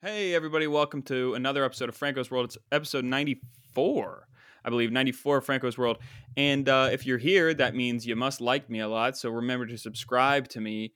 Hey, everybody, welcome to another episode of Franco's World. It's episode 94, I believe, 94 of Franco's World. And uh, if you're here, that means you must like me a lot. So remember to subscribe to me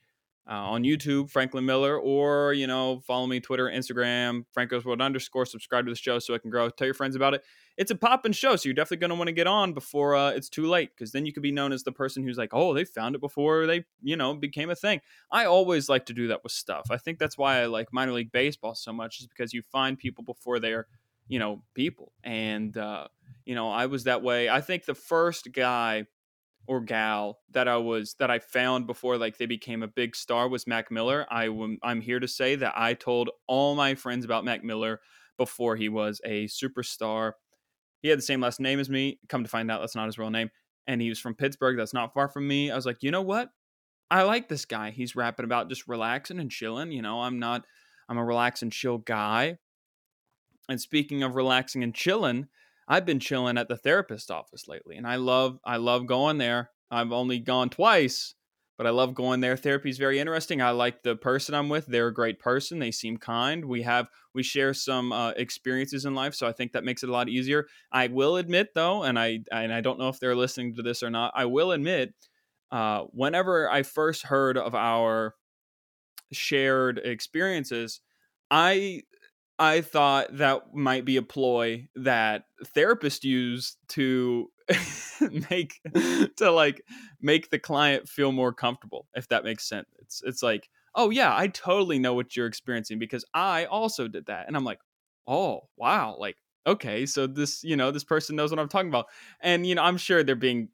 uh, on YouTube, Franklin Miller, or, you know, follow me Twitter, Instagram, Franco's World underscore, subscribe to the show so I can grow. Tell your friends about it. It's a poppin' show, so you're definitely going to want to get on before uh, it's too late, because then you could be known as the person who's like, oh, they found it before they, you know, became a thing. I always like to do that with stuff. I think that's why I like minor league baseball so much, is because you find people before they're, you know, people. And, uh, you know, I was that way. I think the first guy or gal that I was that I found before like they became a big star was Mac Miller. I I'm here to say that I told all my friends about Mac Miller before he was a superstar. He had the same last name as me. Come to find out, that's not his real name. And he was from Pittsburgh. That's not far from me. I was like, you know what? I like this guy. He's rapping about just relaxing and chilling. You know, I'm not. I'm a relax and chill guy. And speaking of relaxing and chilling, I've been chilling at the therapist office lately, and I love I love going there. I've only gone twice, but I love going there. Therapy is very interesting. I like the person I'm with; they're a great person. They seem kind. We have we share some uh, experiences in life, so I think that makes it a lot easier. I will admit, though, and I and I don't know if they're listening to this or not. I will admit, uh, whenever I first heard of our shared experiences, I I thought that might be a ploy that therapists use to make to like make the client feel more comfortable if that makes sense. It's it's like, "Oh yeah, I totally know what you're experiencing because I also did that." And I'm like, "Oh, wow, like okay, so this, you know, this person knows what I'm talking about." And you know, I'm sure they're being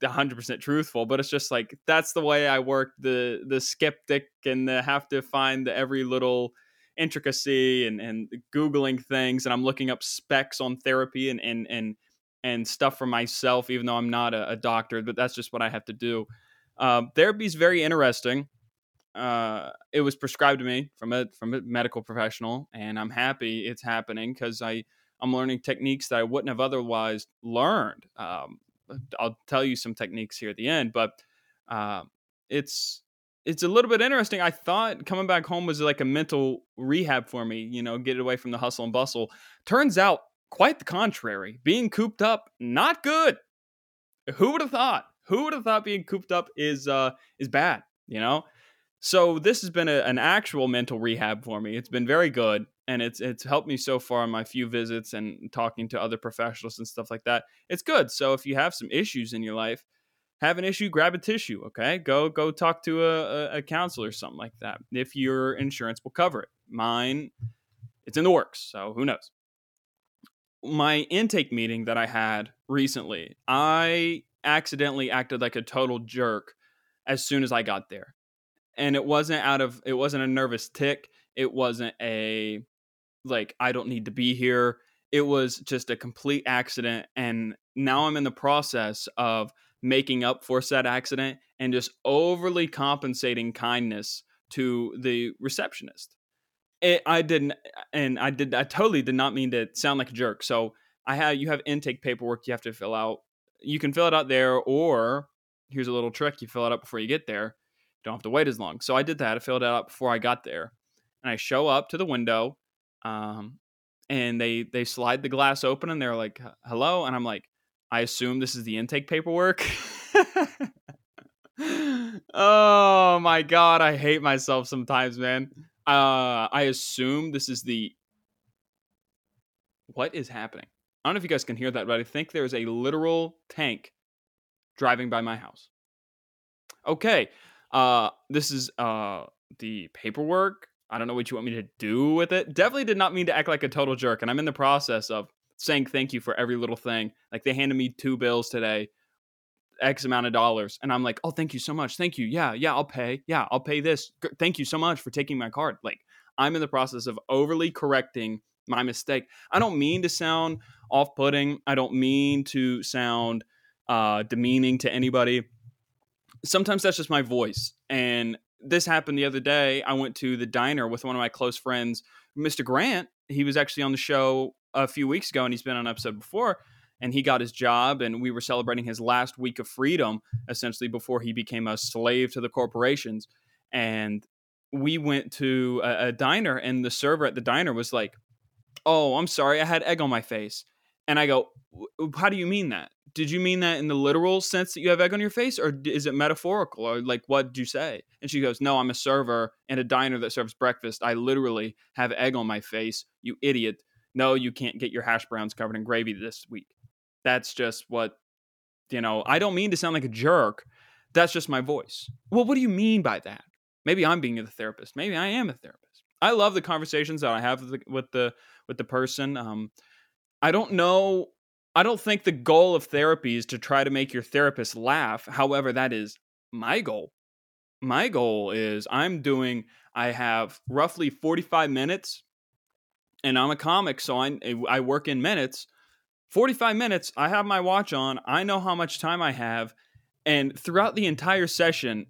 100% truthful, but it's just like that's the way I work the the skeptic and the have to find the every little intricacy and, and googling things and i'm looking up specs on therapy and and and, and stuff for myself even though i'm not a, a doctor but that's just what i have to do. Uh, therapy is very interesting. Uh, it was prescribed to me from a from a medical professional and i'm happy it's happening because i i'm learning techniques that i wouldn't have otherwise learned. Um, i'll tell you some techniques here at the end but uh, it's it's a little bit interesting. I thought coming back home was like a mental rehab for me, you know, get away from the hustle and bustle. Turns out quite the contrary. Being cooped up, not good. Who would have thought? Who would have thought being cooped up is uh is bad, you know? So this has been a, an actual mental rehab for me. It's been very good and it's it's helped me so far in my few visits and talking to other professionals and stuff like that. It's good. So if you have some issues in your life, have an issue, grab a tissue. Okay, go go talk to a, a counselor or something like that. If your insurance will cover it, mine, it's in the works. So who knows? My intake meeting that I had recently, I accidentally acted like a total jerk as soon as I got there, and it wasn't out of it wasn't a nervous tic. It wasn't a like I don't need to be here. It was just a complete accident, and now I'm in the process of making up for said accident and just overly compensating kindness to the receptionist. It, I didn't, and I did. I totally did not mean to sound like a jerk. So I have you have intake paperwork you have to fill out. You can fill it out there, or here's a little trick: you fill it out before you get there. Don't have to wait as long. So I did that. I filled it out before I got there, and I show up to the window, um, and they they slide the glass open, and they're like, "Hello," and I'm like, I assume this is the intake paperwork. oh my god, I hate myself sometimes, man. Uh, I assume this is the. What is happening? I don't know if you guys can hear that, but I think there's a literal tank driving by my house. Okay, uh, this is uh the paperwork. I don't know what you want me to do with it. Definitely did not mean to act like a total jerk, and I'm in the process of saying thank you for every little thing. Like they handed me two bills today, X amount of dollars. And I'm like, oh, thank you so much. Thank you. Yeah, yeah, I'll pay. Yeah, I'll pay this. Thank you so much for taking my card. Like I'm in the process of overly correcting my mistake. I don't mean to sound off putting, I don't mean to sound uh, demeaning to anybody. Sometimes that's just my voice. And this happened the other day. I went to the diner with one of my close friends, Mr. Grant. He was actually on the show a few weeks ago, and he's been on an episode before. And he got his job, and we were celebrating his last week of freedom, essentially before he became a slave to the corporations. And we went to a, a diner and the server at the diner was like, "Oh, I'm sorry, I had egg on my face," and I go, "How do you mean that? Did you mean that in the literal sense that you have egg on your face, or is it metaphorical, or like what did you say?" And she goes, "No, I'm a server in a diner that serves breakfast. I literally have egg on my face. You idiot! No, you can't get your hash browns covered in gravy this week. That's just what." You know, I don't mean to sound like a jerk. That's just my voice. Well, what do you mean by that? Maybe I'm being the therapist. Maybe I am a therapist. I love the conversations that I have with the with the, with the person. Um, I don't know. I don't think the goal of therapy is to try to make your therapist laugh. However, that is my goal. My goal is I'm doing. I have roughly 45 minutes, and I'm a comic, so I I work in minutes. 45 minutes. I have my watch on. I know how much time I have, and throughout the entire session,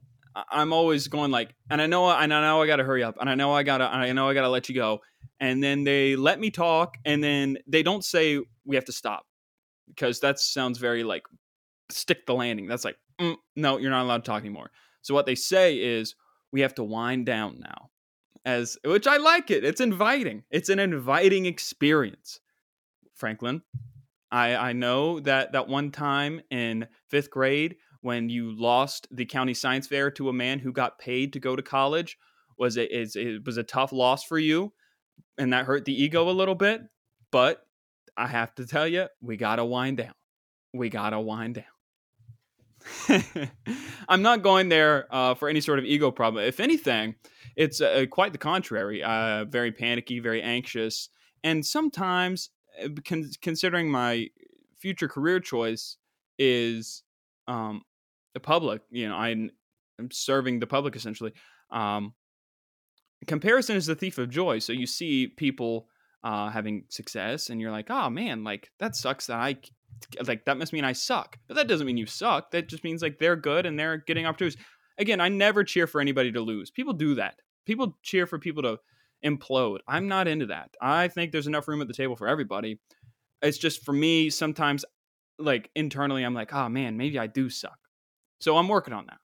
I'm always going like, and I know, and I know I got to hurry up, and I know I gotta, I know I gotta let you go, and then they let me talk, and then they don't say we have to stop because that sounds very like stick the landing. That's like, mm, no, you're not allowed to talk anymore. So what they say is we have to wind down now, as which I like it. It's inviting. It's an inviting experience. Franklin, I I know that that one time in fifth grade when you lost the county science fair to a man who got paid to go to college was it, it was a tough loss for you and that hurt the ego a little bit but i have to tell you we gotta wind down we gotta wind down i'm not going there uh, for any sort of ego problem if anything it's uh, quite the contrary uh, very panicky very anxious and sometimes uh, con- considering my future career choice is um, the public. You know, I'm, I'm serving the public essentially. Um, comparison is the thief of joy. So you see people uh, having success, and you're like, oh man, like that sucks. That I like that must mean I suck, but that doesn't mean you suck. That just means like they're good and they're getting opportunities. Again, I never cheer for anybody to lose. People do that. People cheer for people to implode. I'm not into that. I think there's enough room at the table for everybody. It's just for me, sometimes like internally, I'm like, oh man, maybe I do suck. So I'm working on that.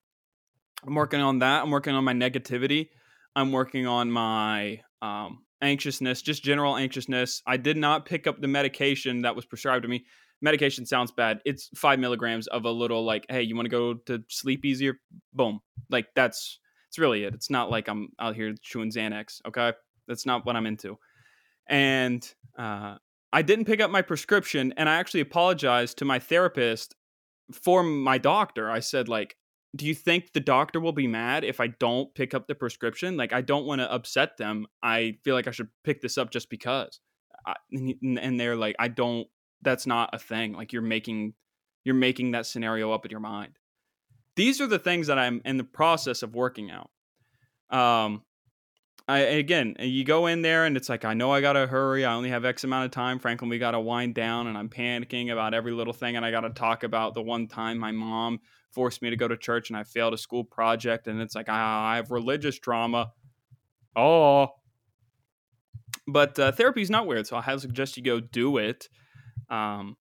I'm working on that. I'm working on my negativity. I'm working on my um, anxiousness, just general anxiousness. I did not pick up the medication that was prescribed to me. Medication sounds bad. It's five milligrams of a little like, hey, you want to go to sleep easier? Boom. Like that's it's really it. It's not like I'm out here chewing Xanax. Okay, that's not what I'm into. And uh, I didn't pick up my prescription, and I actually apologized to my therapist for my doctor, I said like, do you think the doctor will be mad if I don't pick up the prescription? Like, I don't want to upset them. I feel like I should pick this up just because. I, and they're like, I don't. That's not a thing. Like, you're making you're making that scenario up in your mind. These are the things that I'm in the process of working out. Um, I again, you go in there and it's like I know I gotta hurry. I only have X amount of time. Franklin, we gotta wind down, and I'm panicking about every little thing. And I gotta talk about the one time my mom forced me to go to church and I failed a school project, and it's like I have religious trauma. Oh, but uh, therapy is not weird, so I highly suggest you go do it. Um,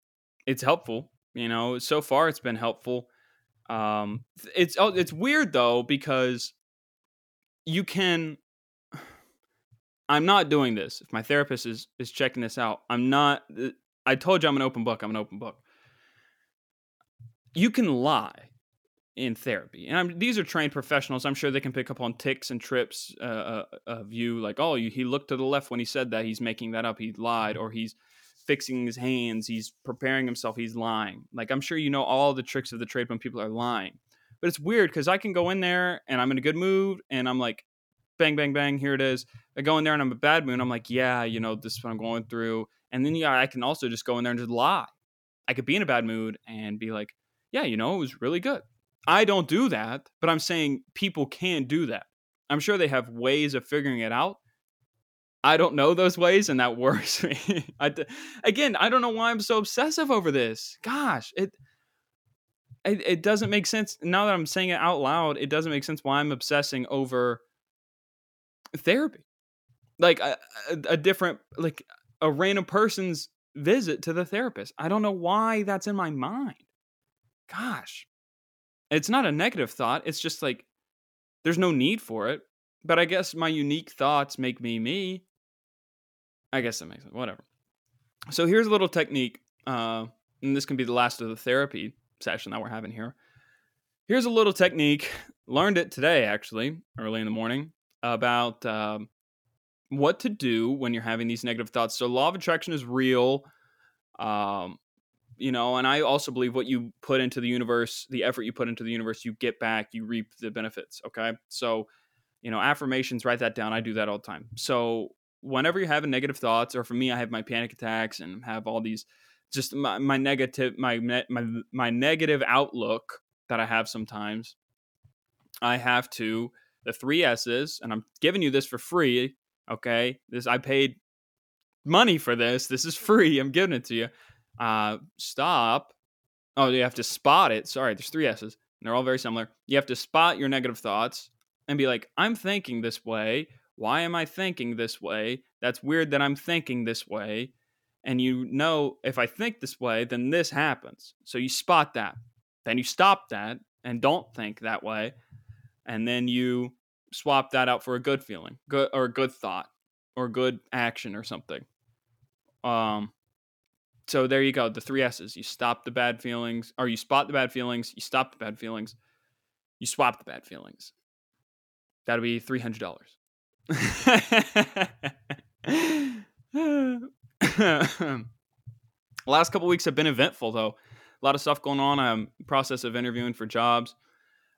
it's helpful, you know. So far, it's been helpful. Um, it's oh, it's weird though because you can I'm not doing this. If my therapist is is checking this out, I'm not. I told you I'm an open book. I'm an open book. You can lie in therapy, and I'm, these are trained professionals. I'm sure they can pick up on ticks and trips uh, uh of you, like, oh, he looked to the left when he said that. He's making that up. He lied, or he's fixing his hands. He's preparing himself. He's lying. Like I'm sure you know all the tricks of the trade when people are lying. But it's weird because I can go in there and I'm in a good mood, and I'm like, bang, bang, bang, here it is. I go in there and I'm a bad mood. I'm like, yeah, you know, this is what I'm going through. And then, yeah, I can also just go in there and just lie. I could be in a bad mood and be like, yeah, you know, it was really good. I don't do that, but I'm saying people can do that. I'm sure they have ways of figuring it out. I don't know those ways, and that worries me. Again, I don't know why I'm so obsessive over this. Gosh, it, it it doesn't make sense now that I'm saying it out loud. It doesn't make sense why I'm obsessing over therapy like a, a, a, different like a random person's visit to the therapist i don't know why that's in my mind gosh it's not a negative thought it's just like there's no need for it but I guess my unique thoughts make me me. I guess that makes sense. Whatever. So here's a little technique, uh, and this can be the last of the therapy session that we're having here. Here's a little technique. Learned it today, actually, early in the morning, about um, what to do when you're having these negative thoughts. So, law of attraction is real. Um, you know, and I also believe what you put into the universe, the effort you put into the universe, you get back, you reap the benefits. Okay. So, you know, affirmations, write that down. I do that all the time. So, whenever you're having negative thoughts, or for me, I have my panic attacks and have all these just my, my negative, my, my, my negative outlook that I have sometimes, I have to, the three S's, and I'm giving you this for free. Okay. This, I paid money for this. This is free. I'm giving it to you. Uh, stop. Oh, you have to spot it. Sorry, there's three S's. and they're all very similar. You have to spot your negative thoughts and be like, I'm thinking this way. Why am I thinking this way? That's weird that I'm thinking this way. And you know, if I think this way, then this happens. So you spot that. Then you stop that and don't think that way. And then you swap that out for a good feeling, good or a good thought or good action or something. Um so there you go, the three S's. You stop the bad feelings, or you spot the bad feelings, you stop the bad feelings, you swap the bad feelings. That'll be three hundred dollars. Last couple weeks have been eventful though. A lot of stuff going on. I'm in process of interviewing for jobs.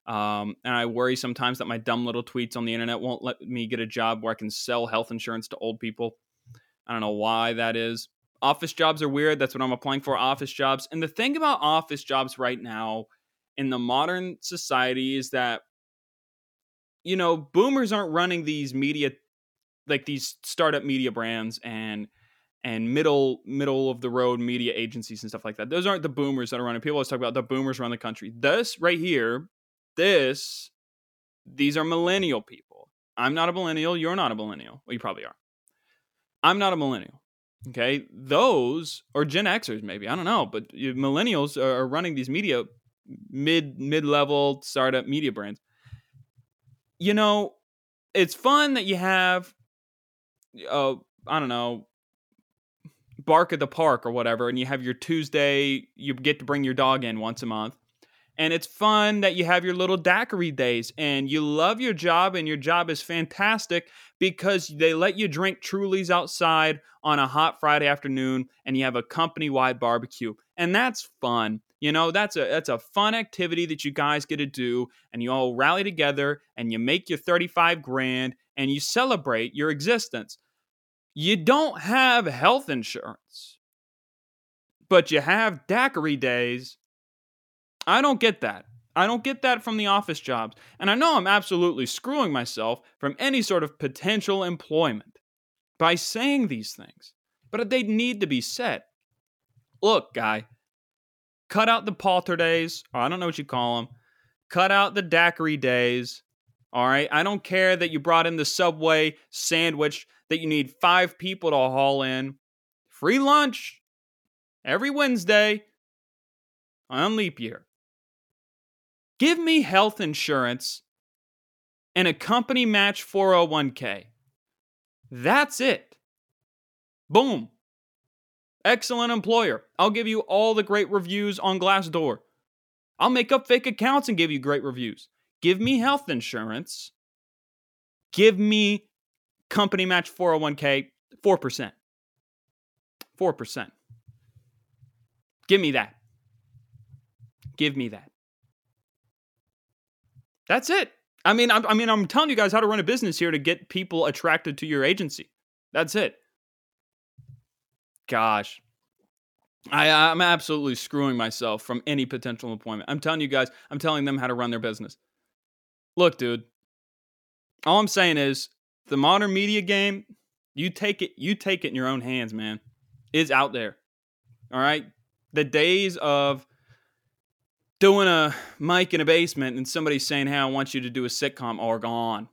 Um, and I worry sometimes that my dumb little tweets on the internet won't let me get a job where I can sell health insurance to old people. I don't know why that is. Office jobs are weird. That's what I'm applying for office jobs. And the thing about office jobs right now in the modern society is that, you know, boomers aren't running these media, like these startup media brands and and middle middle of the road media agencies and stuff like that. Those aren't the boomers that are running. People always talk about the boomers run the country. This right here, this, these are millennial people. I'm not a millennial. You're not a millennial. Well, you probably are. I'm not a millennial. Okay, those or Gen Xers maybe I don't know, but uh, millennials are, running these media mid mid level startup media brands. You know, it's fun that you have, uh, I don't know, bark at the park or whatever, and you have your Tuesday. You get to bring your dog in once a month, and it's fun that you have your little daiquiri days and you love your job and your job is fantastic because they let you drink Trulies outside on a hot Friday afternoon and you have a company-wide barbecue. And that's fun. You know, that's a that's a fun activity that you guys get to do and you all rally together and you make your 35 grand and you celebrate your existence. You don't have health insurance. But you have daiquiri days I don't get that. I don't get that from the office jobs. And I know I'm absolutely screwing myself from any sort of potential employment by saying these things, but they need to be said. Look, guy, cut out the palter days, I don't know what you call them. Cut out the daiquiri days. All right. I don't care that you brought in the Subway sandwich that you need five people to haul in. Free lunch every Wednesday on leap year. Give me health insurance and a company match 401k. That's it. Boom. Excellent employer. I'll give you all the great reviews on Glassdoor. I'll make up fake accounts and give you great reviews. Give me health insurance. Give me company match 401k 4%. 4%. Give me that. Give me that. That's it. I mean, I'm, I mean, I'm telling you guys how to run a business here to get people attracted to your agency. That's it. Gosh, I, I'm absolutely screwing myself from any potential employment. I'm telling you guys, I'm telling them how to run their business. Look, dude, all I'm saying is the modern media game, you take it, you take it in your own hands, man. Is out there. All right. The days of doing a mic in a basement and somebody saying, Hey, I want you to do a sitcom are gone.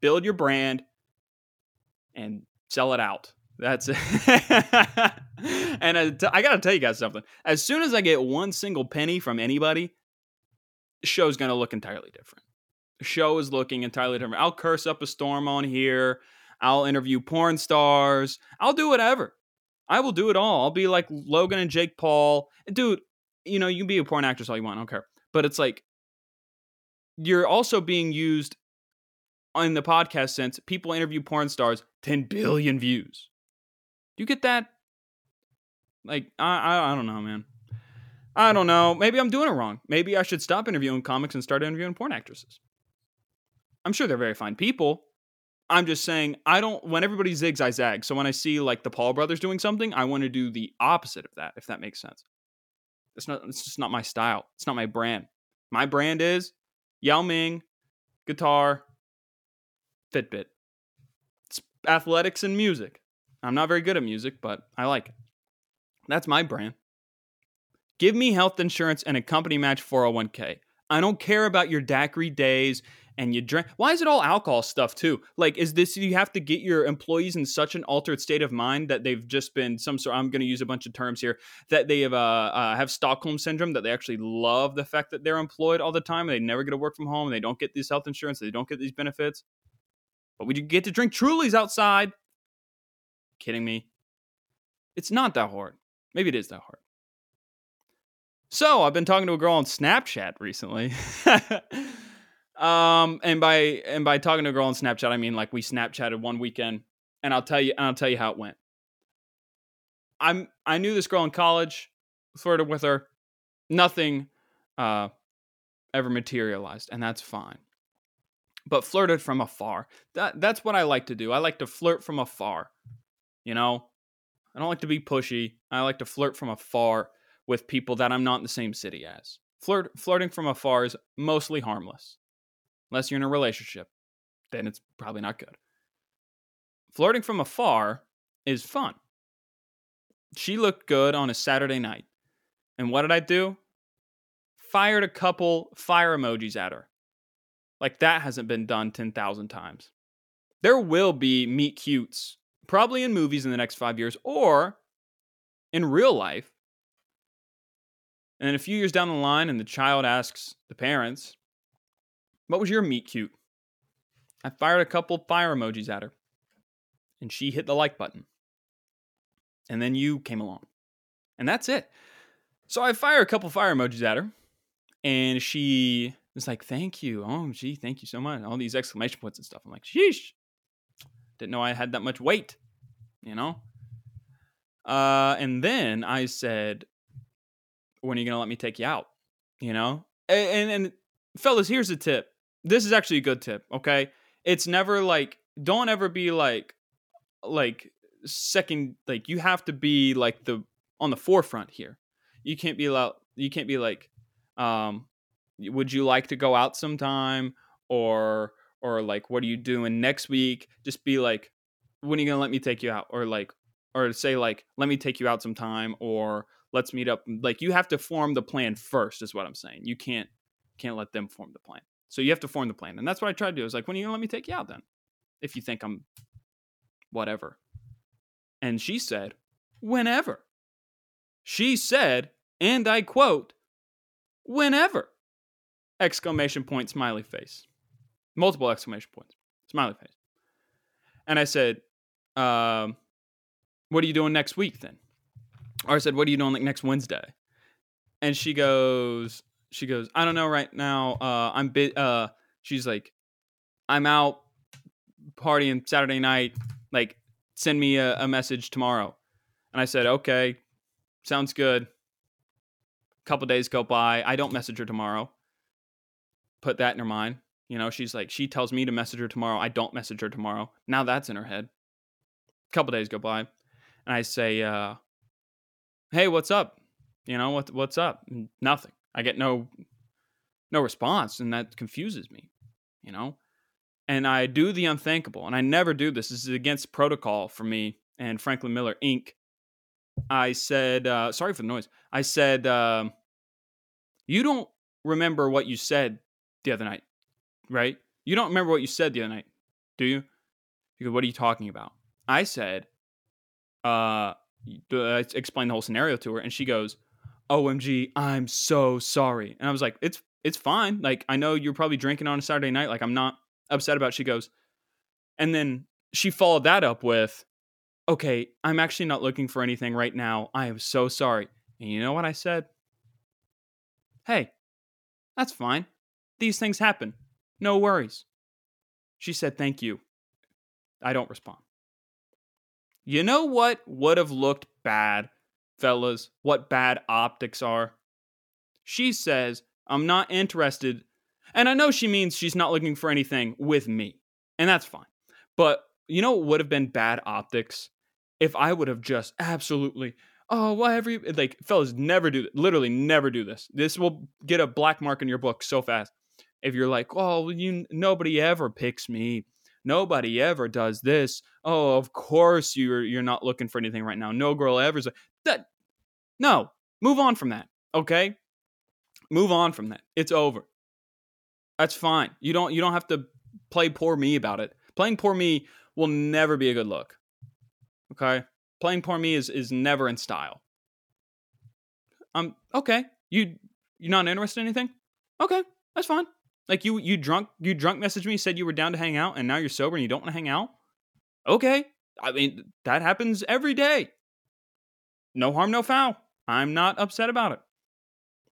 Build your brand and sell it out. That's it. and uh, I, I got to tell you guys something. As soon as I get one single penny from anybody, the show's going to look entirely different. The show is looking entirely different. I'll curse up a storm on here. I'll interview porn stars. I'll do whatever. I will do it all. I'll be like Logan and Jake Paul. Dude, you know, you can be a porn actress all you want. I don't care. But it's like you're also being used in the podcast sense. People interview porn stars, 10 billion views. Do you get that? Like, I, I, I don't know, man. I don't know. Maybe I'm doing it wrong. Maybe I should stop interviewing comics and start interviewing porn actresses. I'm sure they're very fine people. I'm just saying, I don't, when everybody zigs, I zag. So when I see like the Paul brothers doing something, I want to do the opposite of that, if that makes sense. It's not, it's just not my style. It's not my brand. My brand is Yao Ming, guitar, Fitbit. It's athletics and music. I'm not very good at music, but I like it. That's my brand. Give me health insurance and a company match 401k. I don't care about your daiquiri days and you drink. Why is it all alcohol stuff too? Like, is this you have to get your employees in such an altered state of mind that they've just been some sort? I'm going to use a bunch of terms here that they have uh, uh, have Stockholm syndrome that they actually love the fact that they're employed all the time and they never get to work from home and they don't get these health insurance, they don't get these benefits. But we get to drink Trulies outside. Kidding me? It's not that hard. Maybe it is that hard. So I've been talking to a girl on Snapchat recently. um, and by and by talking to a girl on Snapchat, I mean like we Snapchatted one weekend, and I'll tell you and I'll tell you how it went. I'm I knew this girl in college, flirted with her, nothing uh ever materialized, and that's fine. But flirted from afar. That that's what I like to do. I like to flirt from afar. You know, I don't like to be pushy. I like to flirt from afar with people that I'm not in the same city as. Flirt, flirting from afar is mostly harmless, unless you're in a relationship. Then it's probably not good. Flirting from afar is fun. She looked good on a Saturday night. And what did I do? Fired a couple fire emojis at her. Like that hasn't been done 10,000 times. There will be meet cutes, probably in movies in the next five years or in real life and then a few years down the line, and the child asks the parents, What was your meet cute? I fired a couple fire emojis at her, and she hit the like button. And then you came along. And that's it. So I fire a couple fire emojis at her, and she was like, Thank you. Oh, gee, thank you so much. All these exclamation points and stuff. I'm like, Sheesh. Didn't know I had that much weight, you know? Uh, and then I said, when are you going to let me take you out? You know? And, and, and fellas, here's a tip. This is actually a good tip, okay? It's never like don't ever be like like second like you have to be like the on the forefront here. You can't be allowed, you can't be like um would you like to go out sometime or or like what are you doing next week? Just be like when are you to let me take you out? or like or say like let me take you out sometime or let's meet up like you have to form the plan first is what i'm saying. You can't can't let them form the plan. So you have to form the plan and that's what i try to do. Is like when are you gonna let me take you out then? If you think i'm whatever. And she said whenever. She said and i quote whenever! Exclamation point smiley face multiple exclamation points smiley face and i said um, what are you doing next week then or I said, "What are you doing like next Wednesday?" And she goes, she goes, "I don't know right now. Uh, I'm bit. Uh, she's like, I'm out partying Saturday night. Like, send me a, a message tomorrow." And I said, "Okay, sounds good." A couple days go by. I don't message her tomorrow. Put that in her mind. You know, she's like, she tells me to message her tomorrow. I don't message her tomorrow. Now that's in her head. A couple days go by, and I say, uh, hey, what's up? You know, what what's up? Nothing. I get no no response and that confuses me, you know? And I do the unthinkable, and I never do this. This is against protocol for me and Franklin Miller Inc. I said, uh, sorry for the noise. I said, uh, you don't remember what you said the other night, right? You don't remember what you said the other night, do you? Because what are you talking about? I said, uh, I explained the whole scenario to her, and she goes, "OMG, I'm so sorry." And I was like, "It's it's fine. Like, I know you're probably drinking on a Saturday night. Like, I'm not upset about it. She goes, and then she followed that up with, okay, I'm actually not looking for anything right now. I am so sorry. And you know what I said? Hey, that's fine. These things happen. No worries. She said, thank you. I don't respond. You know what would have looked bad, fellas? What bad optics are? She says, I'm not interested. And I know she means she's not looking for anything with me. And that's fine. But you know what would have been bad optics? If I would have just absolutely, oh, whatever you, like, fellas, never do, literally never do this. This will get a black mark in your book so fast. If you're like, oh, you, nobody ever picks me. Nobody ever does this. Oh, of course you're you're not looking for anything right now. No girl ever. That no, move on from that. Okay, move on from that. It's over. That's fine. You don't you don't have to play poor me about it. Playing poor me will never be a good look. Okay? Playing poor me is is never in style. Um okay. You you're not interested in anything? Okay, that's fine. Like you you drunk you drunk messaged me, said you were down to hang out, and now you're sober and you don't want to hang out? Okay. I mean, that happens every day. No harm, no foul. I'm not upset about it.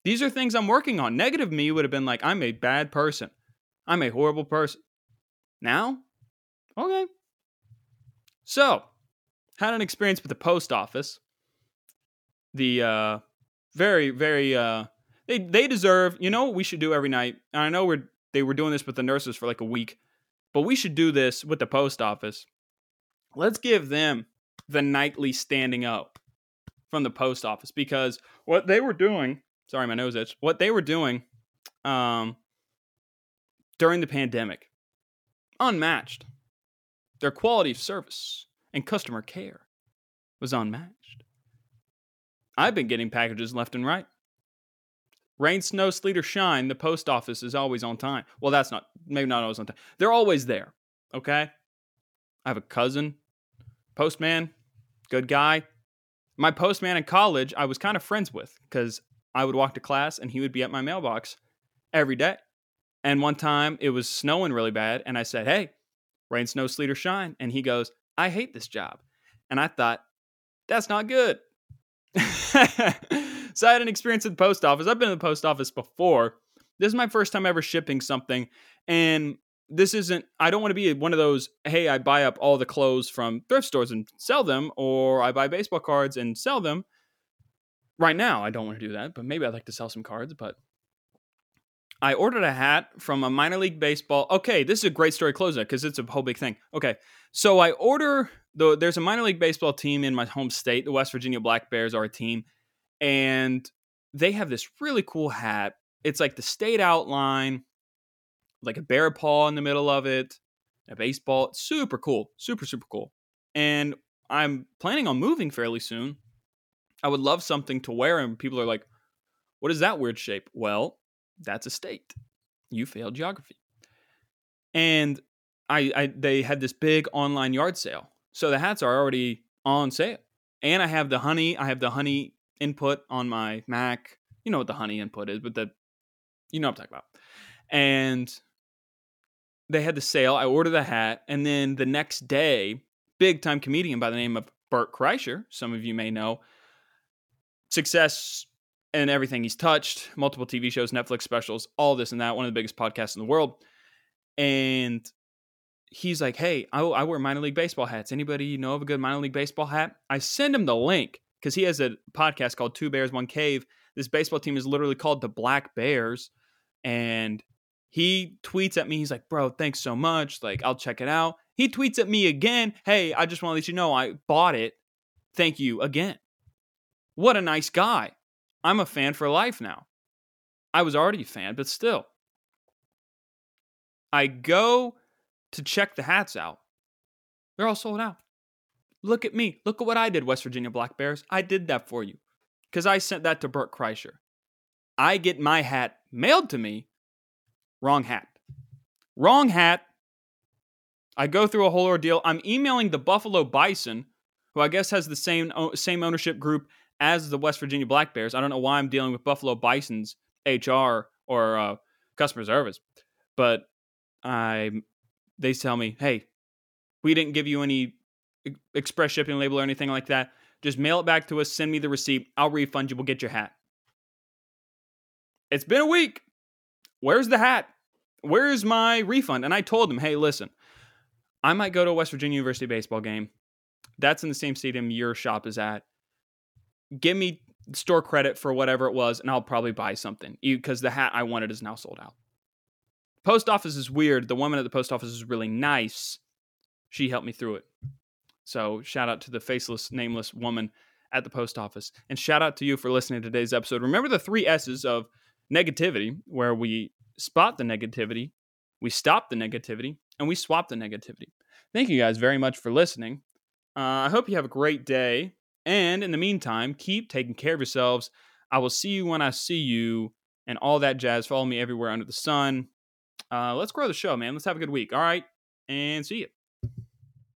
These are things I'm working on. Negative me would have been like, I'm a bad person. I'm a horrible person. Now, okay. So, had an experience with the post office. The uh very, very uh they they deserve. You know what we should do every night. And I know we're they were doing this with the nurses for like a week, but we should do this with the post office. Let's give them the nightly standing up from the post office because what they were doing. Sorry, my nose itch. What they were doing, um, during the pandemic, unmatched. Their quality of service and customer care was unmatched. I've been getting packages left and right. Rain, snow, sleet, or shine, the post office is always on time. Well, that's not, maybe not always on time. They're always there, okay? I have a cousin, postman, good guy. My postman in college, I was kind of friends with because I would walk to class and he would be at my mailbox every day. And one time it was snowing really bad, and I said, Hey, rain, snow, sleet, or shine. And he goes, I hate this job. And I thought, That's not good. so I had an experience at the post office. I've been in the post office before. This is my first time ever shipping something. And this isn't, I don't want to be one of those, hey, I buy up all the clothes from thrift stores and sell them, or I buy baseball cards and sell them. Right now, I don't want to do that, but maybe I'd like to sell some cards. But I ordered a hat from a minor league baseball. Okay, this is a great story closer because it's a whole big thing. Okay, so I order the there's a minor league baseball team in my home state. The West Virginia Black Bears are a team, and they have this really cool hat. It's like the state outline, like a bear paw in the middle of it, a baseball. It's super cool, super super cool. And I'm planning on moving fairly soon. I would love something to wear, and people are like, "What is that weird shape?" Well, that's a state. You failed geography. And I, I they had this big online yard sale. So the hats are already on sale. And I have the honey, I have the honey input on my Mac. You know what the honey input is, but the you know what I'm talking about. And they had the sale. I ordered the hat, and then the next day, big time comedian by the name of Bert Kreischer, some of you may know, success and everything he's touched, multiple TV shows, Netflix specials, all this and that, one of the biggest podcasts in the world. And he's like, Hey, I, I wear minor league baseball hats. Anybody know of a good minor league baseball hat? I send him the link because he has a podcast called Two Bears, One Cave. This baseball team is literally called the Black Bears. And he tweets at me. He's like, Bro, thanks so much. Like, I'll check it out. He tweets at me again. Hey, I just want to let you know I bought it. Thank you again. What a nice guy. I'm a fan for life now. I was already a fan, but still. I go to check the hats out. They're all sold out. Look at me. Look at what I did, West Virginia Black Bears. I did that for you because I sent that to Bert Kreischer. I get my hat mailed to me. Wrong hat. Wrong hat. I go through a whole ordeal. I'm emailing the Buffalo Bison, who I guess has the same same ownership group as the West Virginia Black Bears. I don't know why I'm dealing with Buffalo Bison's HR or uh, customer service. But I, they tell me, hey, we didn't give you any express shipping label or anything like that. Just mail it back to us. Send me the receipt. I'll refund you. We'll get your hat. It's been a week. Where's the hat? Where's my refund? And I told them, hey, listen, I might go to a West Virginia University baseball game. That's in the same stadium your shop is at. Give me store credit for whatever it was, and I'll probably buy something because the hat I wanted is now sold out. Post office is weird. The woman at the post office is really nice. She helped me through it. So shout out to the faceless, nameless woman at the post office. And shout out to you for listening to today's episode. Remember the three S's of negativity, where we spot the negativity, we stop the negativity, and we swap the negativity. Thank you guys very much for listening. Uh, I hope you have a great day. And in the meantime, keep taking care of yourselves. I will see you when I see you and all that jazz. Follow me everywhere under the sun. Uh, let's grow the show, man. Let's have a good week. All right. And see you.